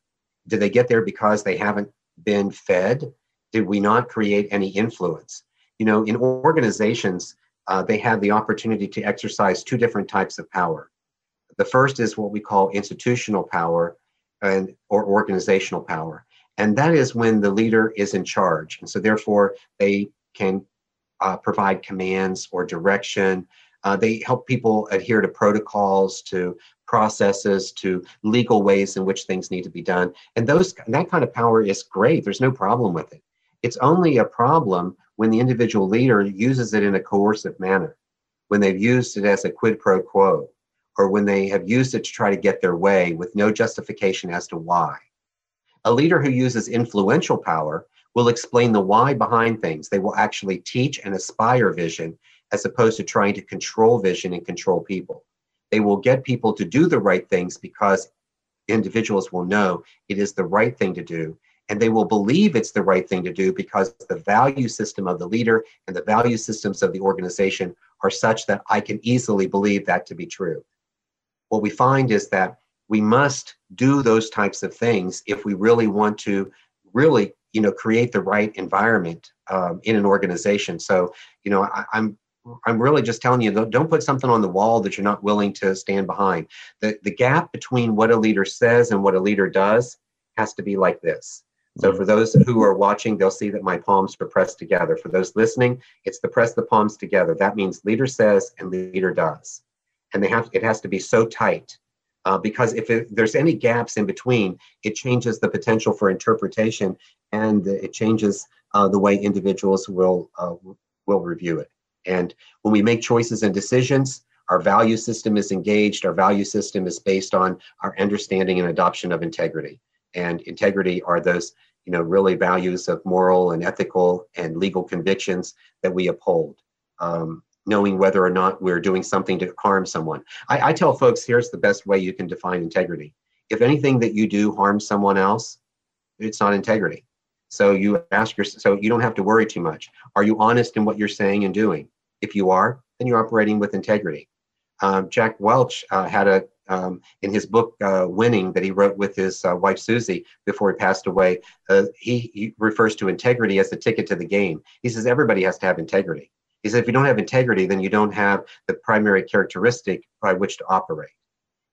Did they get there because they haven't been fed? Did we not create any influence? You know, in organizations, uh, they have the opportunity to exercise two different types of power. The first is what we call institutional power, and or organizational power and that is when the leader is in charge and so therefore they can uh, provide commands or direction. Uh, they help people adhere to protocols to processes to legal ways in which things need to be done. And those that kind of power is great. There's no problem with it. It's only a problem when the individual leader uses it in a coercive manner when they've used it as a quid pro quo or when they have used it to try to get their way with no justification as to why. A leader who uses influential power will explain the why behind things. They will actually teach and aspire vision as opposed to trying to control vision and control people. They will get people to do the right things because individuals will know it is the right thing to do. And they will believe it's the right thing to do because the value system of the leader and the value systems of the organization are such that I can easily believe that to be true what we find is that we must do those types of things if we really want to really you know create the right environment um, in an organization. So you know I, i'm i'm really just telling you don't put something on the wall that you're not willing to stand behind. The the gap between what a leader says and what a leader does has to be like this. So mm-hmm. for those who are watching they'll see that my palms are pressed together. For those listening it's the press the palms together. That means leader says and leader does. And they have it has to be so tight uh, because if it, there's any gaps in between, it changes the potential for interpretation and it changes uh, the way individuals will uh, will review it. And when we make choices and decisions, our value system is engaged. Our value system is based on our understanding and adoption of integrity. And integrity are those you know really values of moral and ethical and legal convictions that we uphold. Um, knowing whether or not we're doing something to harm someone. I, I, tell folks here's the best way you can define integrity. If anything that you do harms someone else, it's not integrity. So you ask yourself, so you don't have to worry too much. Are you honest in what you're saying and doing? If you are, then you're operating with integrity. Um, Jack Welch uh, had a um, in his book uh, Winning that he wrote with his uh, wife Suzy before he passed away. Uh, he, he refers to integrity as the ticket to the game. He says everybody has to have integrity. He said, if you don't have integrity, then you don't have the primary characteristic by which to operate.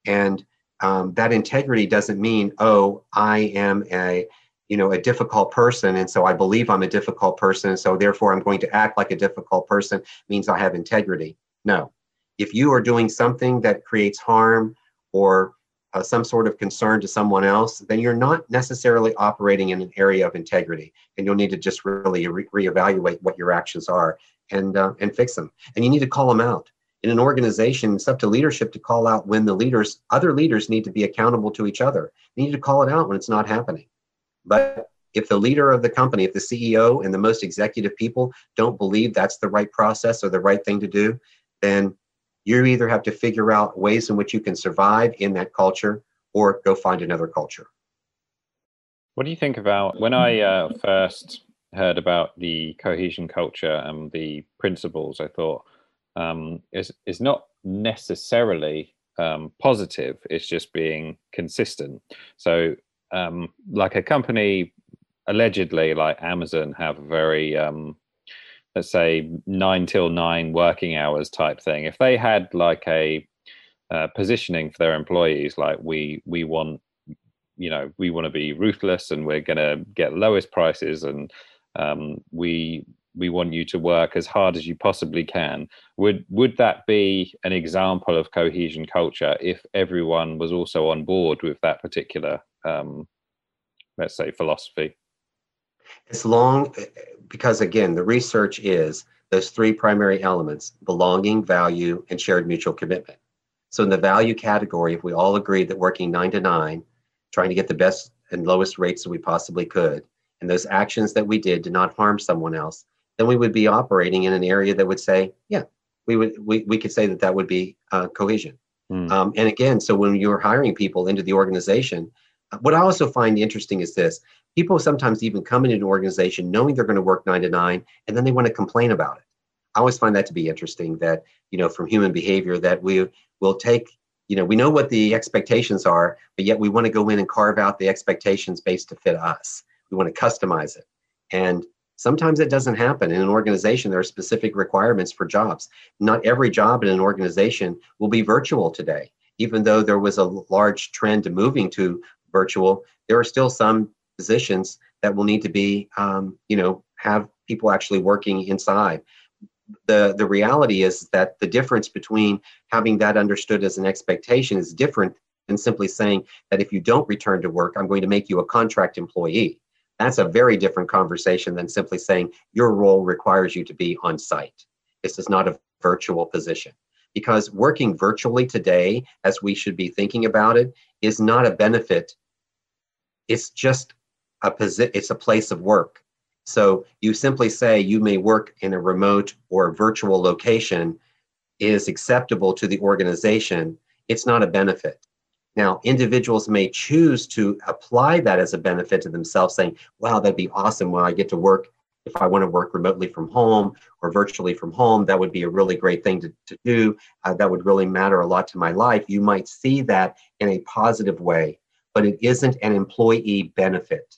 And um, that integrity doesn't mean, oh, I am a, you know, a difficult person, and so I believe I'm a difficult person, so therefore I'm going to act like a difficult person means I have integrity. No. If you are doing something that creates harm or uh, some sort of concern to someone else, then you're not necessarily operating in an area of integrity, and you'll need to just really re- reevaluate what your actions are and uh, and fix them. And you need to call them out. In an organization, it's up to leadership to call out when the leaders, other leaders, need to be accountable to each other. You need to call it out when it's not happening. But if the leader of the company, if the CEO and the most executive people don't believe that's the right process or the right thing to do, then You either have to figure out ways in which you can survive in that culture or go find another culture. What do you think about when I uh, first heard about the cohesion culture and the principles? I thought um, is is not necessarily um, positive. It's just being consistent. So, um, like a company, allegedly, like Amazon, have a very um, let's say nine till nine working hours type thing. If they had like a uh, positioning for their employees, like we we want, you know, we want to be ruthless and we're going to get lowest prices and um, we we want you to work as hard as you possibly can. Would would that be an example of cohesion culture if everyone was also on board with that particular um, let's say philosophy? As long because again the research is those three primary elements belonging value and shared mutual commitment. So in the value category if we all agreed that working nine to nine trying to get the best and lowest rates that we possibly could and those actions that we did did not harm someone else then we would be operating in an area that would say, yeah, we would we, we could say that that would be uh, cohesion. Mm. Um, and again, so when you're hiring people into the organization, uh, what I also find interesting is this: people sometimes even come into an organization knowing they're going to work nine to nine, and then they want to complain about it. I always find that to be interesting. That you know, from human behavior, that we will take. You know, we know what the expectations are, but yet we want to go in and carve out the expectations based to fit us. We want to customize it. And Sometimes it doesn't happen. In an organization, there are specific requirements for jobs. Not every job in an organization will be virtual today. Even though there was a large trend to moving to virtual, there are still some positions that will need to be, um, you know, have people actually working inside. The, the reality is that the difference between having that understood as an expectation is different than simply saying that if you don't return to work, I'm going to make you a contract employee. That's a very different conversation than simply saying your role requires you to be on site. This is not a virtual position because working virtually today, as we should be thinking about it, is not a benefit. It's just a posi- it's a place of work. So you simply say you may work in a remote or virtual location is acceptable to the organization. It's not a benefit. Now, individuals may choose to apply that as a benefit to themselves, saying, wow, that'd be awesome when I get to work. If I want to work remotely from home or virtually from home, that would be a really great thing to, to do. Uh, that would really matter a lot to my life. You might see that in a positive way, but it isn't an employee benefit.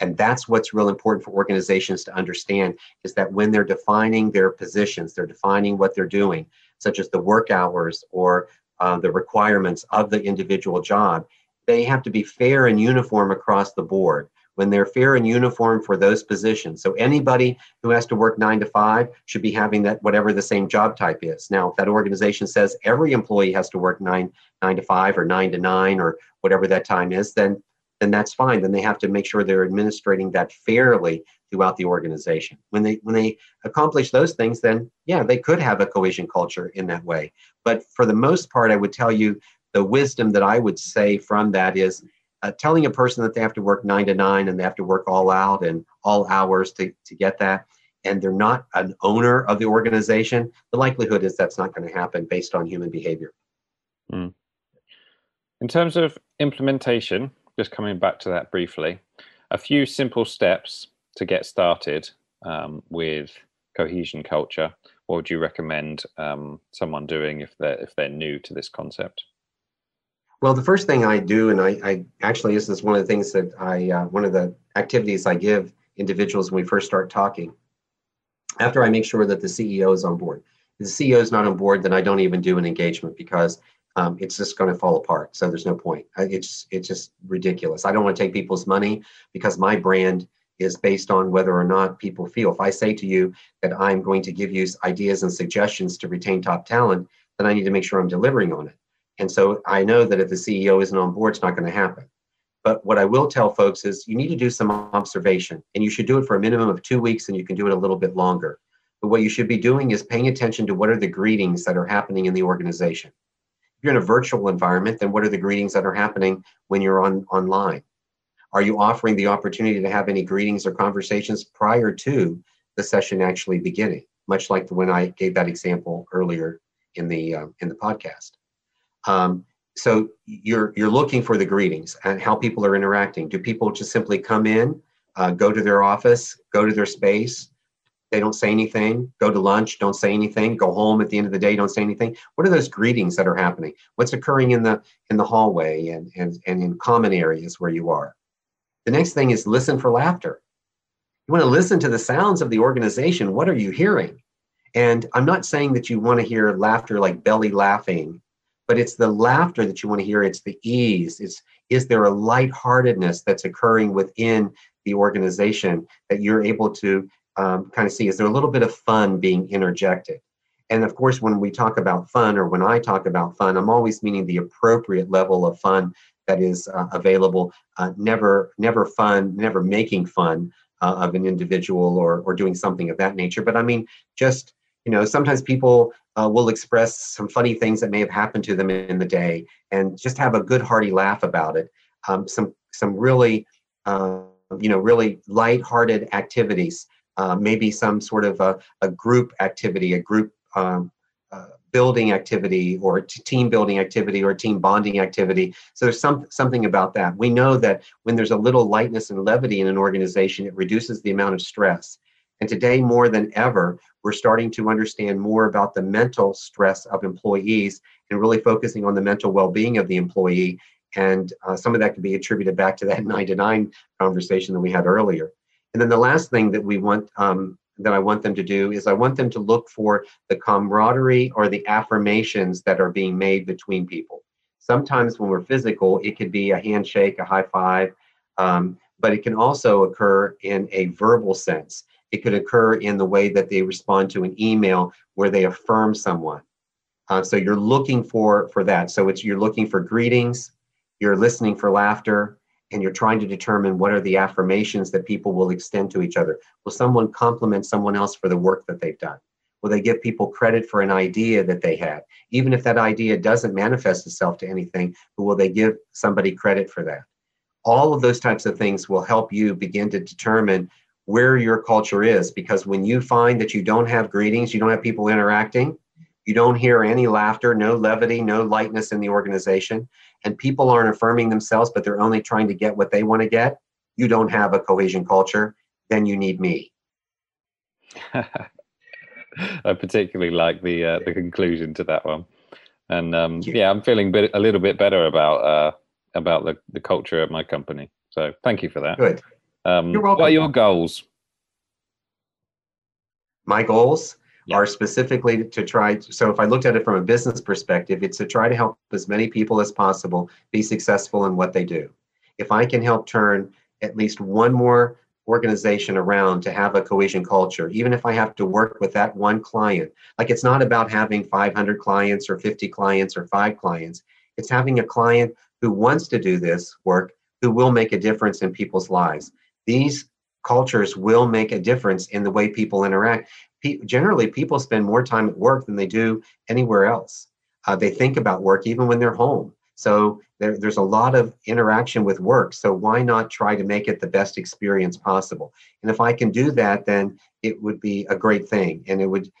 And that's what's real important for organizations to understand is that when they're defining their positions, they're defining what they're doing, such as the work hours or uh, the requirements of the individual job, they have to be fair and uniform across the board. When they're fair and uniform for those positions. So anybody who has to work nine to five should be having that whatever the same job type is. Now, if that organization says every employee has to work nine nine to five or nine to nine or whatever that time is, then then that's fine. Then they have to make sure they're administrating that fairly throughout the organization. When they when they accomplish those things, then yeah, they could have a cohesion culture in that way. But for the most part, I would tell you the wisdom that I would say from that is uh, telling a person that they have to work nine to nine and they have to work all out and all hours to, to get that, and they're not an owner of the organization, the likelihood is that's not going to happen based on human behavior. Mm. In terms of implementation, just coming back to that briefly, a few simple steps to get started um, with cohesion culture, what would you recommend um, someone doing if they're if they're new to this concept? Well, the first thing I do, and I, I actually this is one of the things that I uh, one of the activities I give individuals when we first start talking. After I make sure that the CEO is on board. If the CEO is not on board, then I don't even do an engagement because um, it's just going to fall apart. So there's no point. It's it's just ridiculous. I don't want to take people's money because my brand is based on whether or not people feel. If I say to you that I'm going to give you ideas and suggestions to retain top talent, then I need to make sure I'm delivering on it. And so I know that if the CEO isn't on board, it's not going to happen. But what I will tell folks is you need to do some observation, and you should do it for a minimum of two weeks, and you can do it a little bit longer. But what you should be doing is paying attention to what are the greetings that are happening in the organization. If you're in a virtual environment, then what are the greetings that are happening when you're on online? Are you offering the opportunity to have any greetings or conversations prior to the session actually beginning? Much like the when I gave that example earlier in the uh, in the podcast. Um, so you're you're looking for the greetings and how people are interacting. Do people just simply come in, uh, go to their office, go to their space? They don't say anything. Go to lunch, don't say anything. Go home at the end of the day, don't say anything. What are those greetings that are happening? What's occurring in the in the hallway and and, and in common areas where you are? The next thing is listen for laughter. You want to listen to the sounds of the organization. What are you hearing? And I'm not saying that you want to hear laughter like belly laughing but it's the laughter that you want to hear it's the ease it's is there a lightheartedness that's occurring within the organization that you're able to um, kind of see is there a little bit of fun being interjected and of course when we talk about fun or when i talk about fun i'm always meaning the appropriate level of fun that is uh, available uh, never never fun never making fun uh, of an individual or or doing something of that nature. But i mean just you know sometimes people uh, will express some funny things that may have happened to them in the day and just have a good hearty laugh about it. Um, some some really uh, you know really light-hearted activities uh, maybe some sort of a, a group activity a group um, building activity or team building activity or team bonding activity so there's some something about that we know that when there's a little lightness and levity in an organization it reduces the amount of stress and today, more than ever, we're starting to understand more about the mental stress of employees and really focusing on the mental well being of the employee. And uh, some of that can be attributed back to that nine to nine conversation that we had earlier. And then the last thing that we want, um, that I want them to do is I want them to look for the camaraderie or the affirmations that are being made between people. Sometimes when we're physical, it could be a handshake, a high five, um, but it can also occur in a verbal sense. It could occur in the way that they respond to an email where they affirm someone. Uh, so you're looking for for that. So it's you're looking for greetings, you're listening for laughter, and you're trying to determine what are the affirmations that people will extend to each other. Will someone compliment someone else for the work that they've done? Will they give people credit for an idea that they had? Even if that idea doesn't manifest itself to anything, but will they give somebody credit for that? All of those types of things will help you begin to determine where your culture is because when you find that you don't have greetings, you don't have people interacting, you don't hear any laughter, no levity, no lightness in the organization, and people aren't affirming themselves, but they're only trying to get what they want to get, you don't have a cohesion culture, then you need me. I particularly like the uh, the conclusion to that one, and um, yeah, I'm feeling bit, a little bit better about uh, about the, the culture at my company. So thank you for that. Good. Um, You're welcome. What are your goals? My goals yeah. are specifically to try. So, if I looked at it from a business perspective, it's to try to help as many people as possible be successful in what they do. If I can help turn at least one more organization around to have a cohesion culture, even if I have to work with that one client, like it's not about having 500 clients or 50 clients or five clients. It's having a client who wants to do this work who will make a difference in people's lives these cultures will make a difference in the way people interact. Pe- generally, people spend more time at work than they do anywhere else. Uh, they think about work even when they're home. So there, there's a lot of interaction with work. So why not try to make it the best experience possible? And if I can do that, then it would be a great thing, and it would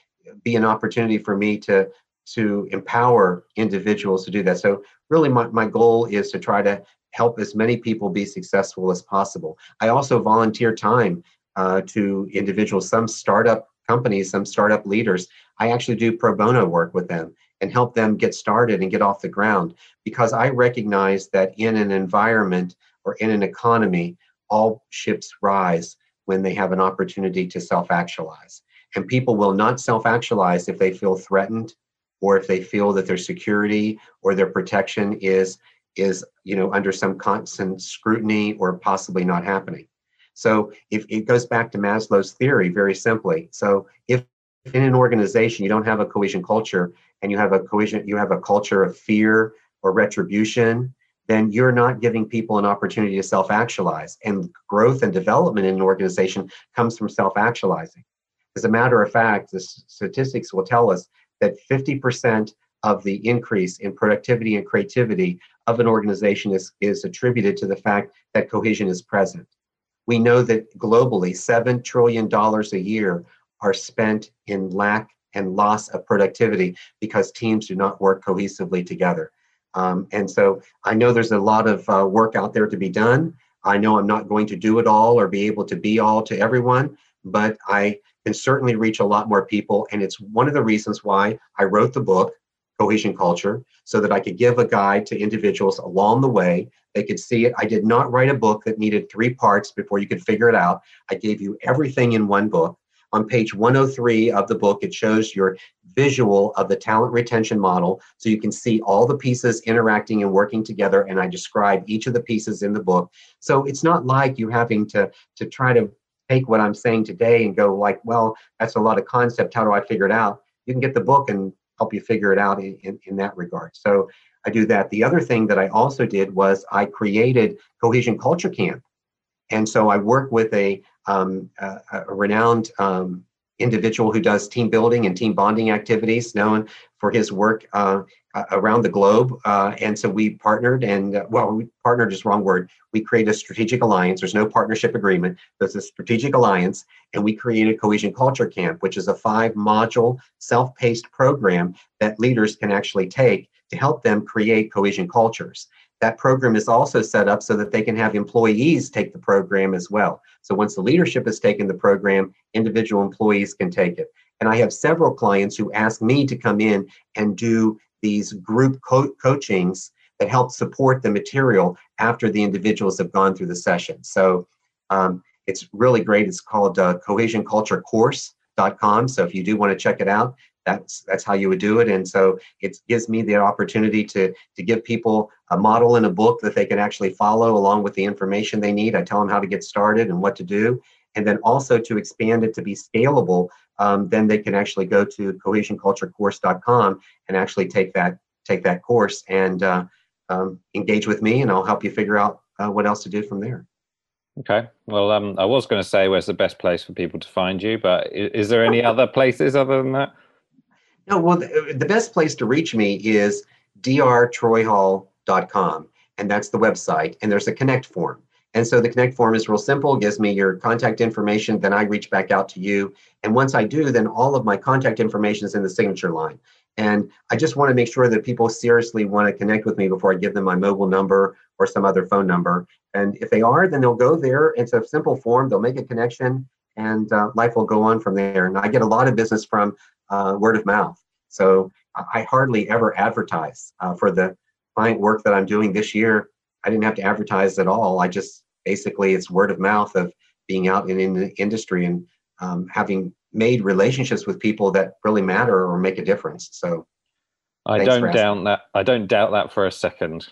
be an opportunity for me to to empower individuals to do that. So really, my, my goal is to try to help as many people be successful as possible. I also volunteer time uh, to individuals, some startup companies, some startup leaders. I actually do pro bono work with them and help them get started and get off the ground because I recognize that in an environment or in an economy, all ships rise when they have an opportunity to self actualize. And people will not self actualize if they feel threatened or if they feel that their security or their protection is is you know under some constant scrutiny or possibly not happening so if it goes back to maslow's theory very simply. So if in an organization you don't have a cohesion culture and you have a cohesion you have a culture of fear or retribution then you're not giving people an opportunity to self-actualize. And growth and development in an organization comes from self-actualizing. As a matter of fact the statistics will tell us that 50% of the increase in productivity and creativity of an organization is, is attributed to the fact that cohesion is present. We know that globally, $7 trillion a year are spent in lack and loss of productivity because teams do not work cohesively together. Um, and so I know there's a lot of uh, work out there to be done. I know I'm not going to do it all or be able to be all to everyone, but I can certainly reach a lot more people. And it's one of the reasons why I wrote the book, Cohesion Culture, so that I could give a guide to individuals along the way. They could see it. I did not write a book that needed three parts before you could figure it out. I gave you everything in one book. On page 103 of the book, it shows your visual of the talent retention model so you can see all the pieces interacting and working together. And I describe each of the pieces in the book. So it's not like you having to, to try to take what I'm saying today and go like, well, that's a lot of concept. How do I figure it out? You can get the book and help you figure it out in, in, in that regard. So I do that. The other thing that I also did was I created Cohesion Culture Camp. And so I work with a um, a, a, renowned um, individual who does team building and team bonding activities, known for his work uh, around the globe. Uh, and so we partnered, and uh, well, we partnered is wrong word. We created a strategic alliance. There's no partnership agreement. There's a strategic alliance, and we created Cohesion Culture Camp, which is a five-module, self-paced program that leaders can actually take to help them create cohesion cultures. That program is also set up so that they can have employees take the program as well. So once the leadership has taken the program, individual employees can take it. And I have several clients who ask me to come in and do these group co- coachings that help support the material after the individuals have gone through the session. So um, it's really great. It's called uh, cohesionculturecourse.com. So if you do want to check it out, that's that's how you would do it and so it gives me the opportunity to to give people a model in a book that they can actually follow along with the information they need i tell them how to get started and what to do and then also to expand it to be scalable um, then they can actually go to cohesionculturecourse.com and actually take that take that course and uh, um, engage with me and i'll help you figure out uh, what else to do from there Okay. Well, um, I was going to say where's the best place for people to find you, but is, is there any other places other than that? No, well, the, the best place to reach me is drtroyhall.com, and that's the website. And there's a connect form. And so the connect form is real simple, gives me your contact information, then I reach back out to you. And once I do, then all of my contact information is in the signature line. And I just want to make sure that people seriously want to connect with me before I give them my mobile number or some other phone number. And if they are, then they'll go there. It's a simple form, they'll make a connection, and uh, life will go on from there. And I get a lot of business from uh, word of mouth. So I hardly ever advertise uh, for the client work that I'm doing this year. I didn't have to advertise at all. I just basically it's word of mouth of being out in, in the industry and um, having made relationships with people that really matter or make a difference. So I don't doubt that. I don't doubt that for a second.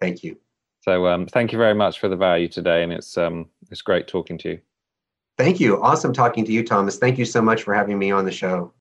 Thank you. So um, thank you very much for the value today, and it's um, it's great talking to you. Thank you. Awesome talking to you, Thomas. Thank you so much for having me on the show.